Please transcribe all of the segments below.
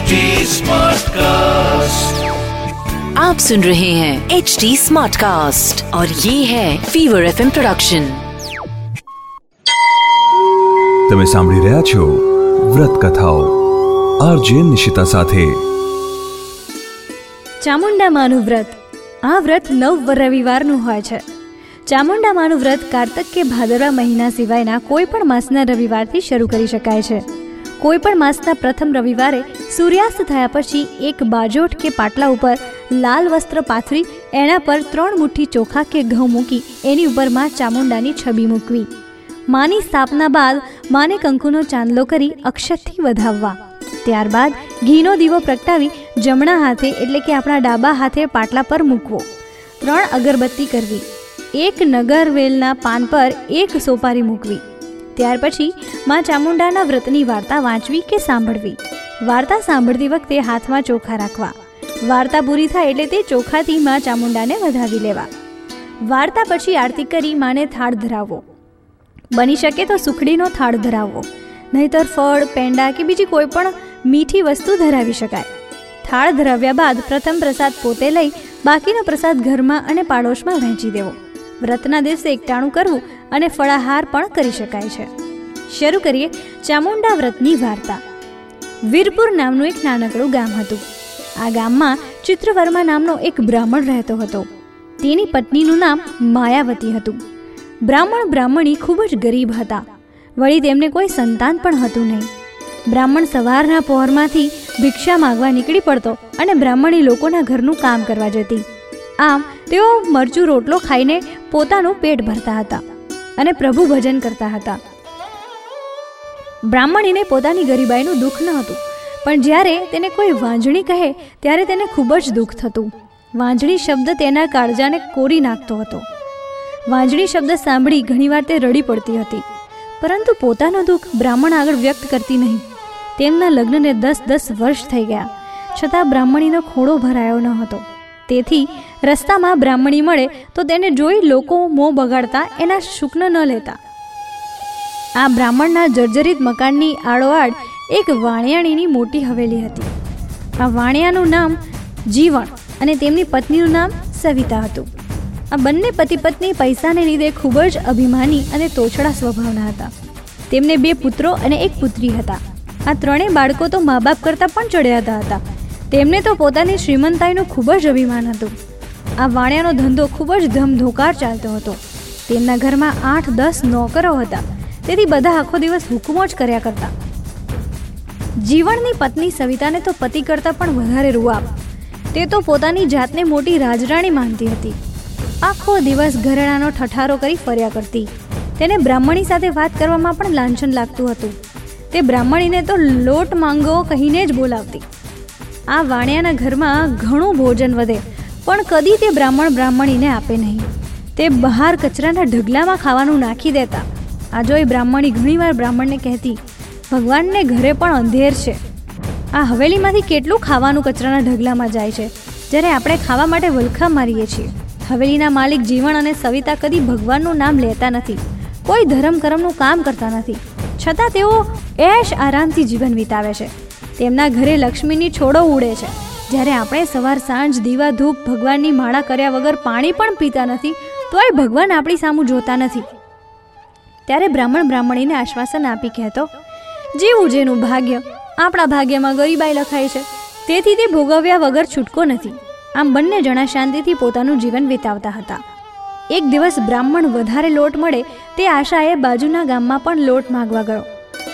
HD Smartcast. आप सुन रहे हैं एच डी स्मार्ट कास्ट और ये है फीवर एफ प्रोडक्शन તમે સાંભળી રહ્યા છો વ્રત કથાઓ આરજે નિશિતા સાથે ચામુંડા માનું વ્રત આ વ્રત નવ રવિવારનું હોય છે ચામુંડા માનું વ્રત કાર્તક કે ભાદરવા મહિના સિવાયના કોઈ પણ માસના રવિવારથી શરૂ કરી શકાય છે કોઈ પણ માસના પ્રથમ રવિવારે સૂર્યાસ્ત થયા પછી એક બાજોઠ કે પાટલા ઉપર લાલ વસ્ત્ર પાથરી એના પર ત્રણ મુઠ્ઠી ચોખા કે ઘઉં મૂકી એની ઉપરમાં ચામુંડાની છબી મૂકવી. માની સ્થાપના બાદ માને કંકુનો ચાંદલો કરી અક્ષતથી વધાવવા. ત્યારબાદ ઘીનો દીવો પ્રગટાવી જમણા હાથે એટલે કે આપણા ડાબા હાથે પાટલા પર મૂકવો. ત્રણ અગરબત્તી કરવી. એક નગરવેલના પાન પર એક સોપારી મૂકવી. ત્યાર પછી માં ચામુંડાના વ્રતની વાર્તા વાંચવી કે સાંભળવી? વાર્તા સાંભળતી વખતે હાથમાં ચોખા રાખવા. વાર્તા પૂરી થાય એટલે તે ચોખાથી માં ચામુંડાને વધાવી લેવા. વાર્તા પછી આરતી કરી માને થાળ ધરાવવો. બની શકે તો સુખડીનો થાળ ધરાવવો. નહીતર ફળ, પેંડા કે બીજી કોઈ પણ મીઠી વસ્તુ ધરાવી શકાય. થાળ ધરાવ્યા બાદ પ્રથમ પ્રસાદ પોતે લઈ બાકીનો પ્રસાદ ઘરમાં અને પાડોશમાં વહેંચી દેવો. વ્રતના દિવસે એકટાણું કરવું અને ફળાહાર પણ કરી શકાય છે. શરૂ કરીએ ચામુંડા વ્રતની વાર્તા. વીરપુર નામનું એક નાનકડું ગામ હતું. આ ગામમાં ચિત્રવર્મા નામનો એક બ્રાહ્મણ રહેતો હતો. તેની પત્નીનું નામ માયાવતી હતું. બ્રાહ્મણ બ્રાહ્મણી ખૂબ જ ગરીબ હતા. વળી તેમને કોઈ સંતાન પણ હતું નહીં. બ્રાહ્મણ સવારના પહોરમાંથી ભિક્ષા માગવા નીકળી પડતો અને બ્રાહ્મણી લોકોના ઘરનું કામ કરવા જતી. આમ તેઓ મરચું રોટલો ખાઈને પોતાનું પેટ ભરતા હતા અને પ્રભુ ભજન કરતા હતા. બ્રાહ્મણીને પોતાની ગરીબાઈનું દુઃખ ન હતું, પણ જ્યારે તેને કોઈ વાંજણી કહે ત્યારે તેને ખૂબ જ દુઃખ થતું. વાંજણી શબ્દ તેના કાળજાને કોરી નાખતો હતો. વાંજણી શબ્દ સાંભળી ઘણીવાર તે રડી પડતી હતી, પરંતુ પોતાનું દુઃખ બ્રાહ્મણ આગળ વ્યક્ત કરતી નહીં. તેમના લગ્નને દસ દસ વર્ષ થઈ ગયા, છતાં બ્રાહ્મણીનો ખોડો ભરાયો ન હતો. તેથી રસ્તામાં બ્રાહ્મણી મળે તો તેને જોઈ લોકો મોં બગાડતા એના શુક્ન ન લેતા. આ બ્રાહ્મણના જર્જરિત મકાનની આડોઆડ એક વાણિયાણીની મોટી હવેલી હતી. આ વાણિયાનું નામ જીવણ અને તેમની પત્નીનું નામ સવિતા હતું. આ બંને પતિ પત્ની પૈસાને લીધે ખૂબ જ અભિમાની અને તોછડા સ્વભાવના હતા. તેમને બે પુત્રો અને એક પુત્રી હતા. આ ત્રણેય બાળકો તો મા બાપ કરતાં પણ ચડ્યાતા હતા. તેમને તો પોતાની શ્રીમંતાઈનું ખૂબ જ અભિમાન હતું. આ વાણિયાનો ધંધો ખૂબ જ ધમધોકાર ચાલતો હતો. તેમના ઘરમાં આઠ દસ નોકરો હતા. તેથી બધા આખો દિવસ હુકમો જ કર્યા કરતા. જીવનની પત્ની સવિતાને તો પતિ કરતાં પણ વધારે રૂઆબ તે તો પોતાની જાતને મોટી રાજરાણી માનતી હતી. આખો દિવસ ઘરેણાનો ઠઠારો કરી ફર્યા કરતી. તેને બ્રાહ્મણી સાથે વાત કરવામાં પણ લાંછન લાગતું હતું. તે બ્રાહ્મણીને તો લોટ માંગો કહીને જ બોલાવતી. આ વાણિયાના ઘરમાં ઘણું ભોજન વધે, પણ કદી તે બ્રાહ્મણ બ્રાહ્મણીને આપે નહીં. તે બહાર કચરાના ઢગલામાં ખાવાનું નાખી દેતા. આ જોઈ બ્રાહ્મણી ઘણીવાર બ્રાહ્મણને કહેતી, ભગવાનને ઘરે પણ અંધેર છે. આ હવેલીમાંથી કેટલું ખાવાનું કચરાના ઢગલામાં જાય છે? જ્યારે આપણે ખાવા માટે વલખા મારીએ છીએ. હવેલીના માલિક જીવન અને સવિતા કદી ભગવાનનું નામ લેતા નથી. કોઈ ધર્મ કરમનું કામ કરતા નથી. છતાં તેઓ એશ આરામથી જીવન વિતાવે છે. તેમના ઘરે લક્ષ્મીની છોડો ઉડે છે. જ્યારે આપણે સવાર સાંજ દીવા ધૂપ ભગવાનની માળા કર્યા વગર પાણી પણ પીતા નથી, તોય ભગવાન આપણી સામું જોતા નથી. ત્યારે બ્રાહ્મણ બ્રાહ્મણીને આશ્વાસન આપી કહેતો, જેવું જેનું ભાગ્ય, આપણા ભાગ્યમાં ગરીબાઈ લખાય છે. તેથી તે ભોગવ્યા વગર છૂટકો નથી. આમ બંને જણા શાંતિથી પોતાનું જીવન વિતાવતા હતા. એક દિવસ બ્રાહ્મણ વધારે લોટ મળે, તે આશાએ બાજુના ગામમાં પણ લોટ માગવા ગયો.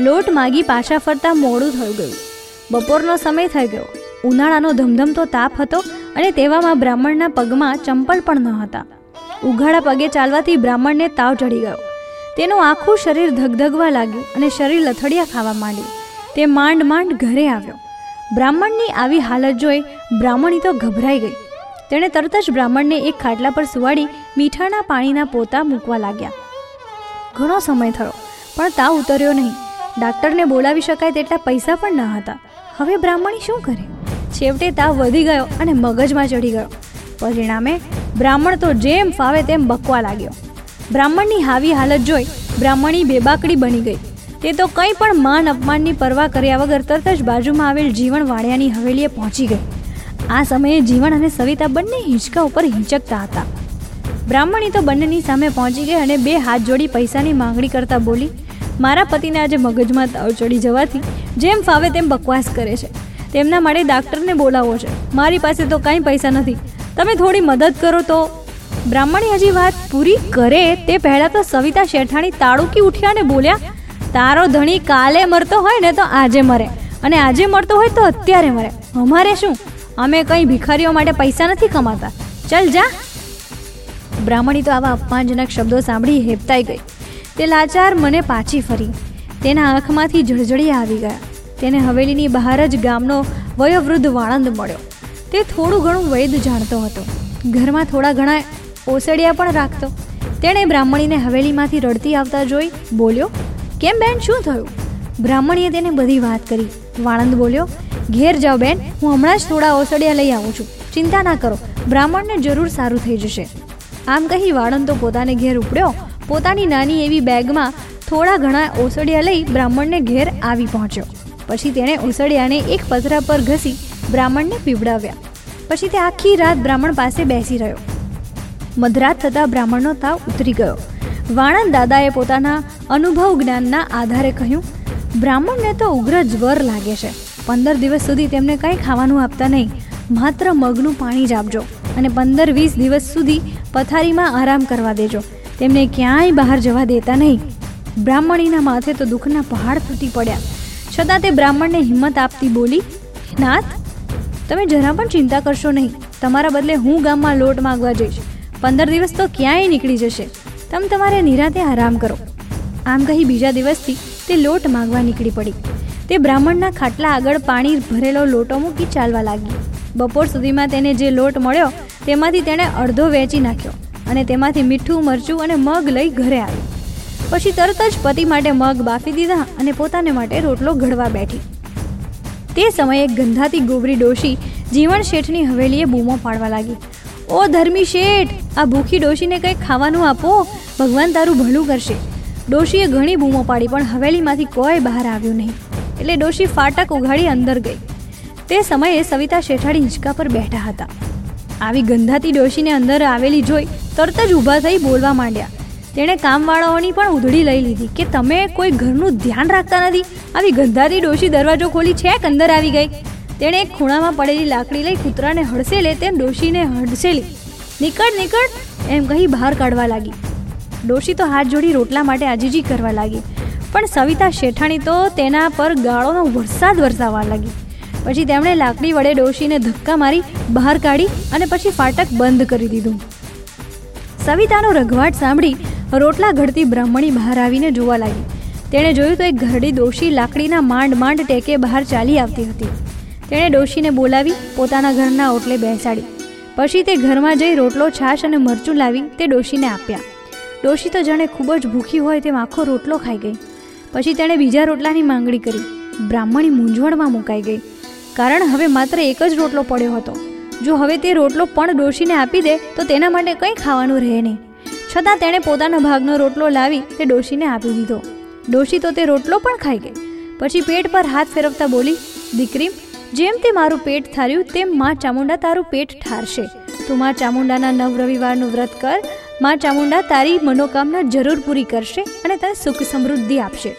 લોટ માગી પાછા ફરતા મોડું થઈ ગયું. બપોરનો સમય થઈ ગયો. ઉનાળાનો ધમધમતો તાપ હતો અને તેવામાં બ્રાહ્મણના પગમાં ચંપલ પણ ન હતા. ઉઘાડા પગે ચાલવાથી બ્રાહ્મણને તાવ ચડી ગયો. તેનું આખું શરીર ધગધગવા લાગ્યું અને શરીર લથડિયા ખાવા માંડ્યું. તે માંડ માંડ ઘરે આવ્યો. બ્રાહ્મણની આવી હાલત જોઈ બ્રાહ્મણી તો ગભરાઈ ગઈ. તેણે તરત જ બ્રાહ્મણને એક ખાટલા પર સુવાડી મીઠાના પાણીના પોતા મૂકવા લાગ્યા. ઘણો સમય થયો, પણ તાવ ઉતર્યો નહીં. ડાક્ટરને બોલાવી શકાય તેટલા પૈસા પણ ન હતા. હવે બ્રાહ્મણી શું કરે? છેવટે તાવ વધી ગયો અને મગજમાં ચડી ગયો. પરિણામે બ્રાહ્મણ તો જેમ ફાવે તેમ બકવા લાગ્યો. બ્રાહ્મણની હાવી હાલત જોઈ બ્રાહ્મણી બેબાકડી બની ગઈ. તે તો કંઈ પણ માન અપમાનની પરવા કર્યા વગર તરત જ બાજુમાં આવેલ જીવન વાણિયાની હવેલીએ પહોંચી ગઈ. આ સમયે જીવન અને સવિતા બંને હિંચકા ઉપર હિંચકતા હતા. બ્રાહ્મણી તો બંનેની સામે પહોંચી ગઈ અને બે હાથ જોડી પૈસાની માંગણી કરતા બોલી મારા પતિને આજે મગજમાં તાવ ચડી જવાથી જેમ ફાવે તેમ બકવાસ કરે છે. તેમના માટે ડાક્ટરને બોલાવવો છે. મારી પાસે તો કાંઈ પૈસા નથી. તમે થોડી મદદ કરો તો? બ્રાહ્મણી હજી વાત પૂરી કરે તે પહેલાં તો સવિતા શેઠાણી તાળુકી ઉઠ્યા અને બોલ્યા, તારો ધણી કાલે મરતો હોય ને તો આજે મરે. અને આજે મળતો હોય તો અત્યારે મરે. અમારે શું? અમે કંઈ ભિખારીઓ માટે પૈસા નથી કમાતા. ચલ જા. બ્રાહ્મણી તો આવા અપમાનજનક શબ્દો સાંભળી હેપતાઈ ગઈ. તે લાચાર મને પાછી ફરી. તેના આંખમાંથી જળજળિયા આવી ગયા. તેને હવેલીની બહાર જ ગામનો વયોવૃદ્ધ વાણંદ મળ્યો. તે થોડું ઘણું વૈદ જાણતો હતો. ઘરમાં થોડા ઘણા ઓસડિયા પણ રાખતો. તેણે બ્રાહ્મણીને હવેલીમાંથી રડતી આવતા જોઈ બોલ્યો, કેમ બેન, શું થયું? બ્રાહ્મણીએ તેને બધી વાત કરી. વાળંદ બોલ્યો, ઘેર જાઓ બેન, હું હમણાં જ થોડા ઓસડિયા લઈ આવું છું. ચિંતા ના કરો. બ્રાહ્મણને જરૂર સારું થઈ જશે. આમ કહી વાળંદ તો પોતાને ઘેર ઉપડ્યો પોતાની નાની એવી બેગમાં થોડા ઘણા ઓસડિયા લઈ બ્રાહ્મણને ઘેર આવી પહોંચ્યો. પછી તેણે ઓસડિયાને એક પથરા પર ઘસી બ્રાહ્મણને પીવડાવ્યા. પછી તે આખી રાત બ્રાહ્મણ પાસે બેસી રહ્યો. મધરાત થતાં બ્રાહ્મણનો તાવ ઉતરી ગયો. વાણંદ દાદાએ પોતાના અનુભવ જ્ઞાનના આધારે કહ્યું, બ્રાહ્મણને તો ઉગ્ર જ્વર લાગે છે. પંદર દિવસ સુધી તેમને કંઈ ખાવાનું આપતા નહીં. માત્ર મગનું પાણી જ આપજો અને પંદર વીસ દિવસ સુધી પથારીમાં આરામ કરવા દેજો. તેમને ક્યાંય બહાર જવા દેતા નહીં. બ્રાહ્મણીના માથે તો દુઃખના પહાડ તૂટી પડ્યા. છતાં તે બ્રાહ્મણને હિંમત આપતી બોલી, નાથ, તમે જરા પણ ચિંતા કરશો નહીં. તમારા બદલે હું ગામમાં લોટ માંગવા જઈશ. પંદર દિવસ તો ક્યાંય નીકળી જશે. તમે તમારે નિરાતે આરામ કરો. આમ કહી બીજા દિવસથી તે લોટ માંગવા નીકળી પડી. તે બ્રાહ્મણના ખાટલા આગળ પાણી ભરેલો લોટો મૂકી ચાલવા લાગી. બપોર સુધીમાં તેને જે લોટ મળ્યો, તેમાંથી તેણે અડધો વેચી નાખ્યો. અને તેમાંથી મીઠું, મરચું અને મગ લઈ ઘરે આવી. પછી તરત જ પતિ માટે મગ બાફી દીધા અને પોતાને માટે રોટલો ઘડવા બેઠી. તે સમયે ગંધાતી ગોબરી ડોશી જીવણ શેઠની હવેલીએ બૂમો પાડવા લાગી. ઓ ધર્મી શેઠ, આ ભૂખી ડોશીને કંઈક ખાવાનું આપો? ભગવાન તારું ભલું કરશે. ડોશીએ ઘણી બૂમો પાડી, પણ હવેલીમાંથી કોઈ બહાર આવ્યું નહીં. એટલે ડોશી ફાટક ઉઘાડી અંદર ગઈ. તે સમયે સવિતા શેઠાળી હિંચકા પર બેઠા હતા. આવી ગંધાતી ડોશીને અંદર આવેલી જોઈ તરત જ ઊભા થઈ બોલવા માંડ્યા. તેણે કામવાળાઓની પણ ઉધડી લઈ લીધી કે તમે કોઈ ઘરનું ધ્યાન રાખતા નથી. આવી ગંધારી ડોશી દરવાજો ખોલી છેક અંદર આવી ગઈ. તેણે એક ખૂણામાં પડેલી લાકડી લઈ કૂતરાને હડસેલે તેમ ડોશીને હડસેલી. નીકળ નીકળ, એમ કહી બહાર કાઢવા લાગી. ડોશી તો હાથ જોડી રોટલા માટે આજીજી કરવા લાગી. પણ સવિતા શેઠાણી તો તેના પર ગાળોનો વરસાદ વરસાવવા લાગી. પછી તેમણે લાકડી વડે ડોશીને ધક્કા મારી બહાર કાઢી અને પછી ફાટક બંધ કરી દીધું. સવિતાનો રઘવાટ સાંભળી રોટલા ઘડતી બ્રાહ્મણી બહાર આવીને જોવા લાગી. તેણે જોયું તો એક ઘરડી ડોશી લાકડીના માંડ માંડ ટેકે બહાર ચાલી આવતી હતી. તેણે ડોશીને બોલાવી, પોતાના ઘરના ઓટલે બેસાડી. પછી તે ઘરમાં જઈ રોટલો, છાશ અને મરચું લાવી તે ડોશીને આપ્યા. ડોશી તો જાણે ખૂબ જ ભૂખી હોય તેમ આખો રોટલો ખાઈ ગઈ. પછી તેણે બીજા રોટલાની માંગણી કરી. બ્રાહ્મણી મૂંઝવણમાં મુકાઈ ગઈ. કારણ હવે માત્ર એક જ રોટલો પડ્યો હતો. જો હવે તે રોટલો પણ ડોશીને આપી દે, તો તેના માટે કંઈ ખાવાનું રહે નહીં. છતાં તેણે પોતાના ભાગનો રોટલો લાવી તે ડોશીને આપી દીધો. ડોશી તો તે રોટલો પણ ખાઈ ગઈ. પછી પેટ પર હાથ ફેરવતા બોલી, દીકરી, જેમ તે મારું પેટ ઠાર્યું, તેમ માં ચામુંડા તારું પેટ ઠારશે. તું માં ચામુંડાના નવ રવિવારનું વ્રત કર. માં ચામુંડા તારી મનોકામના જરૂર પૂરી કરશે અને તને સુખ સમૃદ્ધિ આપશે.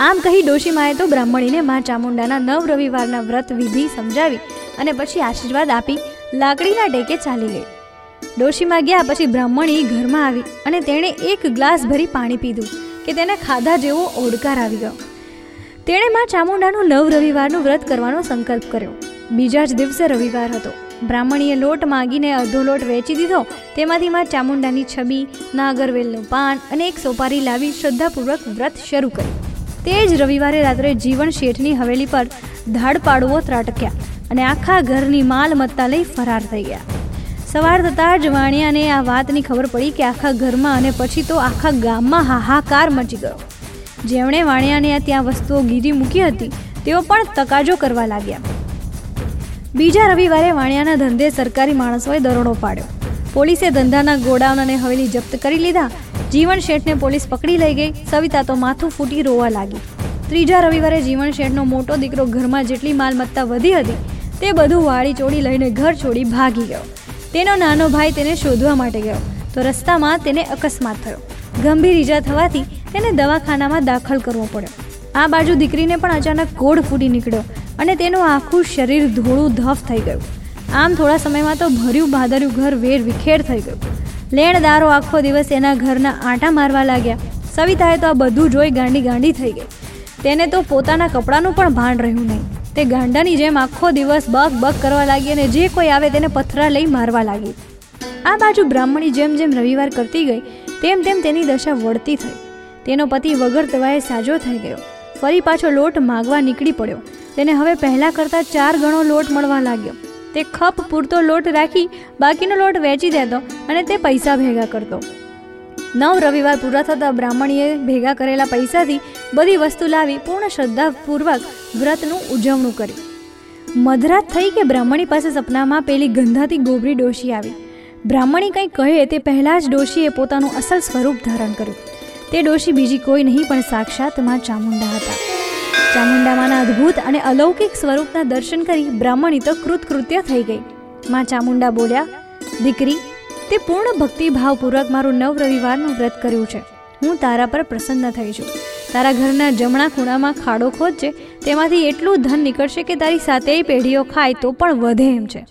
આમ કહી ડોશીમાએ તો બ્રાહ્મણીને માં ચામુંડાના નવ રવિવારના વ્રત વિધિ સમજાવી અને પછી આશીર્વાદ આપી લાકડીના ટેકે ચાલી ગઈ. ડોશીમાં ગયા પછી બ્રાહ્મણી ઘરમાં આવી અને તેણે એક ગ્લાસ ભરી પાણી પીધું કે તેને ખાધા જેવો ઓડકાર આવી ગયો. તેણે માં ચામુંડાનું નવ રવિવારનું વ્રત કરવાનો સંકલ્પ કર્યો. બીજા જ દિવસે રવિવાર હતો. બ્રાહ્મણીએ લોટ માગીને અડધો લોટ વેચી દીધો. તેમાંથી માં ચામુંડાની છબી, નાગરવેલનું પાન અને એક સોપારી લાવી શ્રદ્ધાપૂર્વક વ્રત શરૂ કર્યું. તે જ રવિવારે રાત્રે જીવન શેઠની હવેલી પર ધાડ પાડવો ત્રાટક્યા. અને આખા ઘરની માલમત્તા લઈ ફરાર થઈ ગયા. સવાર થતાં જ વાણિયાને આ વાતની ખબર પડી કે આખા ઘરમાં અને પછી તો આખા ગામમાં હાહાકાર મચી ગયો. જેમણે વાણિયાને ત્યાં વસ્તુઓ ગીરી મૂકી હતી, તેઓ પણ તકાજો કરવા લાગ્યા. બીજા રવિવારે વાણિયાના ધંધે સરકારી માણસોએ દરોડો પાડ્યો. પોલીસે ધંધાના ગોડાઉન અને હવેલી જપ્ત કરી લીધા. જીવન શેઠને પોલીસ પકડી લઈ ગઈ. સવિતા તો માથું ફૂટી રોવા લાગી. ત્રીજા રવિવારે જીવન શેઠનો મોટો દીકરો ઘરમાં જેટલી માલમત્તા વધી હતી તે બધું વાળી ચોડી લઈને ઘર છોડી ભાગી ગયો. તેનો નાનો ભાઈ તેને શોધવા માટે ગયો. તો રસ્તામાં તેને અકસ્માત થયો. ગંભીર ઈજા થવાથી તેને દવાખાનામાં દાખલ કરવો પડ્યો. આ બાજુ દીકરીને પણ અચાનક કોડ ફૂટી નીકળ્યો અને તેનું આખું શરીર ધોળું ધફ થઈ ગયું. આમ થોડા સમયમાં તો ભર્યું ભાદર્યું ઘર વેર વિખેર થઈ ગયું. લેણદારો આખો દિવસ એના ઘરના આંટા મારવા લાગ્યા. સવિતાએ તો આ બધું જોઈ ગાંડી ગાંડી થઈ ગઈ. તેને તો પોતાના કપડાનું પણ ભાન રહ્યું નહીં. તે ગાંડાની જેમ આખો દિવસ બક બક કરવા લાગી અને જે કોઈ આવે તેને પથરા લઈ મારવા લાગી. આ બાજુ બ્રાહ્મણી જેમ જેમ રવિવાર કરતી ગઈ, તેમ તેમ તેની દશા વળતી થઈ. તેનો પતિ વગર દવાએ સાજો થઈ ગયો. ફરી પાછો લોટ માગવા નીકળી પડ્યો. તેને હવે પહેલાં કરતાં ચાર ગણો લોટ મળવા લાગ્યો. તે ખપ પૂરતો લોટ રાખી બાકીનો લોટ વેચી દેતો અને તે પૈસા ભેગા કરતો. નવ રવિવાર પૂરા થતાં બ્રાહ્મણીએ ભેગા કરેલા પૈસાથી બધી વસ્તુ લાવી પૂર્ણ શ્રદ્ધાપૂર્વક વ્રતનું ઉજવણું કર્યું. મધરાત થઈ કે બ્રાહ્મણી પાસે સપનામાં પેલી ગંધાતી ગોબરી ડોશી આવી. બ્રાહ્મણી કંઈ કહે તે પહેલાં જ ડોશીએ પોતાનું અસલ સ્વરૂપ ધારણ કર્યું. તે ડોશી બીજી કોઈ નહીં, પણ સાક્ષાતમાં ચામુંડા હતા. ચામુંડામાંના અદ્ભુત અને અલૌકિક સ્વરૂપના દર્શન કરી બ્રાહ્મણી તો કૃતકૃત્ય થઈ ગઈ. માં ચામુંડા બોલ્યા, દીકરી તે પૂર્ણ ભક્તિભાવપૂર્વક મારું નવ રવિવારનું વ્રત કર્યું છે. હું તારા પર પ્રસન્ન થઈ છું. તારા ઘરના જમણા ખૂણામાં ખાડો ખોદજે, તેમાંથી એટલું ધન નીકળશે કે તારી સાતેય પેઢીઓ ખાય તો પણ વધે એમ છે.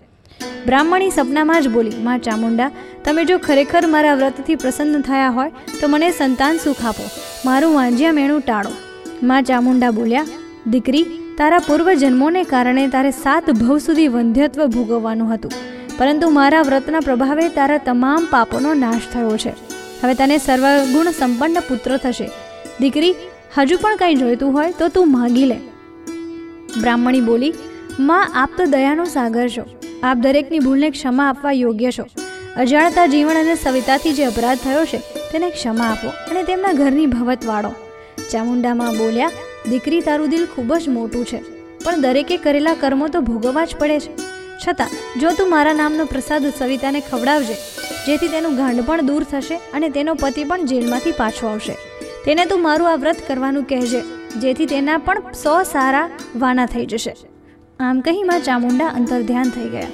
બ્રાહ્મણી સપનામાં જ બોલી, માં ચામુંડા, તમે જો ખરેખર મારા વ્રતથી પ્રસન્ન થયા હોય, તો મને સંતાન સુખ આપો. મારું વાંજ્યા મેણું ટાળો. માં ચામુંડા બોલ્યા, દીકરી, તારા પૂર્વજન્મોને કારણે તારે સાત ભવ સુધી વંધ્યત્વ ભોગવવાનું હતું. પરંતુ મારા વ્રતના પ્રભાવે તારા તમામ પાપોનો નાશ થયો છે. હવે તને સર્વગુણ સંપન્ન પુત્ર થશે. દીકરી, હજુ પણ કંઈ જોઈતું હોય તો તું માગી લે. બ્રાહ્મણી બોલી, માં, આપ તો દયાનો સાગર છો. આપ દરેકની ભૂલને ક્ષમા આપવા યોગ્ય છો. અજાણતા જીવન અને સવિતાથી જે અપરાધ થયો છે, તેને ક્ષમા આપો અને તેમના ઘરની ભવત વાળો. ચામુંડામાં બોલ્યા, દીકરી, તારું દિલ ખૂબ જ મોટું છે, પણ દરેકે કરેલા કર્મો તો ભોગવવા જ પડે છે. છતાં, જો તું મારા નામનો પ્રસાદ સવિતાને ખવડાવજે, જેથી તેનું ગાંડ પણ દૂર થશે અને તેનો પતિ પણ જેલમાંથી પાછો આવશે. તેને તું મારું આ વ્રત કરવાનું કહેજે, જેથી તેના પણ સો સારા વાના થઈ જશે. આમ કહી માં ચામુંડા અંતર ધ્યાન થઈ ગયા.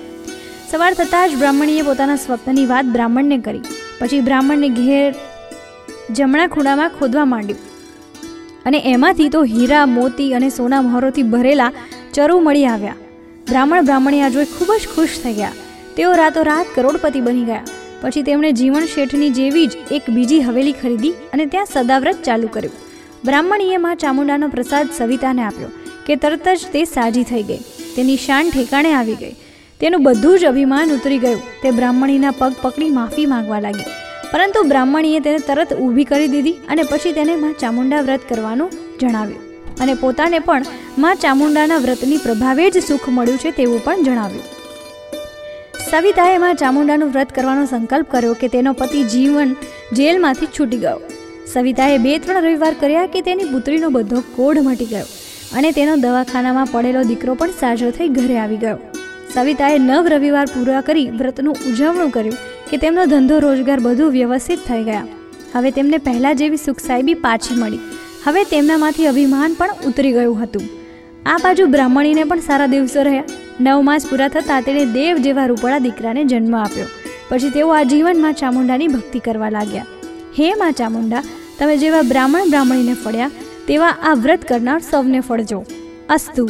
સવાર થતાં જ બ્રાહ્મણીએ પોતાના સ્વપ્નની વાત બ્રાહ્મણને કરી. પછી બ્રાહ્મણને ઘેર જમણા ખૂણામાં ખોદવા માંડ્યું. અને એમાંથી તો હીરા, મોતી અને સોના મહોરોથી ભરેલા ચરુ મળી આવ્યા. બ્રાહ્મણ બ્રાહ્મણી આ જોઈ ખૂબ જ ખુશ થઈ ગયા. તેઓ રાતોરાત કરોડપતિ બની ગયા. પછી તેમણે જીવન શેઠની જેવી જ એક બીજી હવેલી ખરીદી અને ત્યાં સદાવ્રત ચાલુ કર્યું. બ્રાહ્મણીએ માં ચામુંડાનો પ્રસાદ સવિતાને આપ્યો કે તરત જ તે સાજી થઈ ગઈ. તેની શાન ઠેકાણે આવી ગઈ. તેનું બધું જ અભિમાન ઉતરી ગયું. તે બ્રાહ્મણીના પગ પકડી માફી માંગવા લાગી. પરંતુ બ્રાહ્મણીએ તેને તરત ઊભી કરી દીધી અને પછી તેને માં ચામુંડા વ્રત કરવાનું જણાવ્યું. અને પોતાને પણ માં ચામુંડાના વ્રતની પ્રભાવે જ સુખ મળ્યું છે તેવું પણ જણાવ્યું. સવિતાએ માં ચામુંડાનું વ્રત કરવાનો સંકલ્પ કર્યો કે તેનો પતિ જીવન જેલમાંથી છૂટી ગયો. સવિતાએ બે ત્રણ રવિવાર કર્યા કે તેની પુત્રીનો બધો કોઢ મટી ગયો અને તેનો દવાખાનામાં પડેલો દીકરો પણ સાજો થઈ ઘરે આવી ગયો. સવિતાએ નવ રવિવાર પૂરા કરી વ્રતનું ઉજવણું કર્યું કે તેમનો ધંધો રોજગાર બધું વ્યવસ્થિત થઈ ગયા. હવે તેમને પહેલાં જેવી સુખસાઈબી પાછી મળી. હવે તેમનામાંથી અભિમાન પણ ઉતરી ગયું હતું. આ બાજુ બ્રાહ્મણીને પણ સારા દિવસો રહ્યા. નવ માસ પૂરા થતાં તેણે દેવ જેવા રૂપાળા દીકરાને જન્મ આપ્યો. પછી તેઓ આ જીવનમાં ચામુંડાની ભક્તિ કરવા લાગ્યા. હે માં ચામુંડા, તમે જેવા બ્રાહ્મણ બ્રાહ્મણીને ફળ્યા, તેવા આ વ્રત કરનાર સૌને ફળજો. અસ્તુ.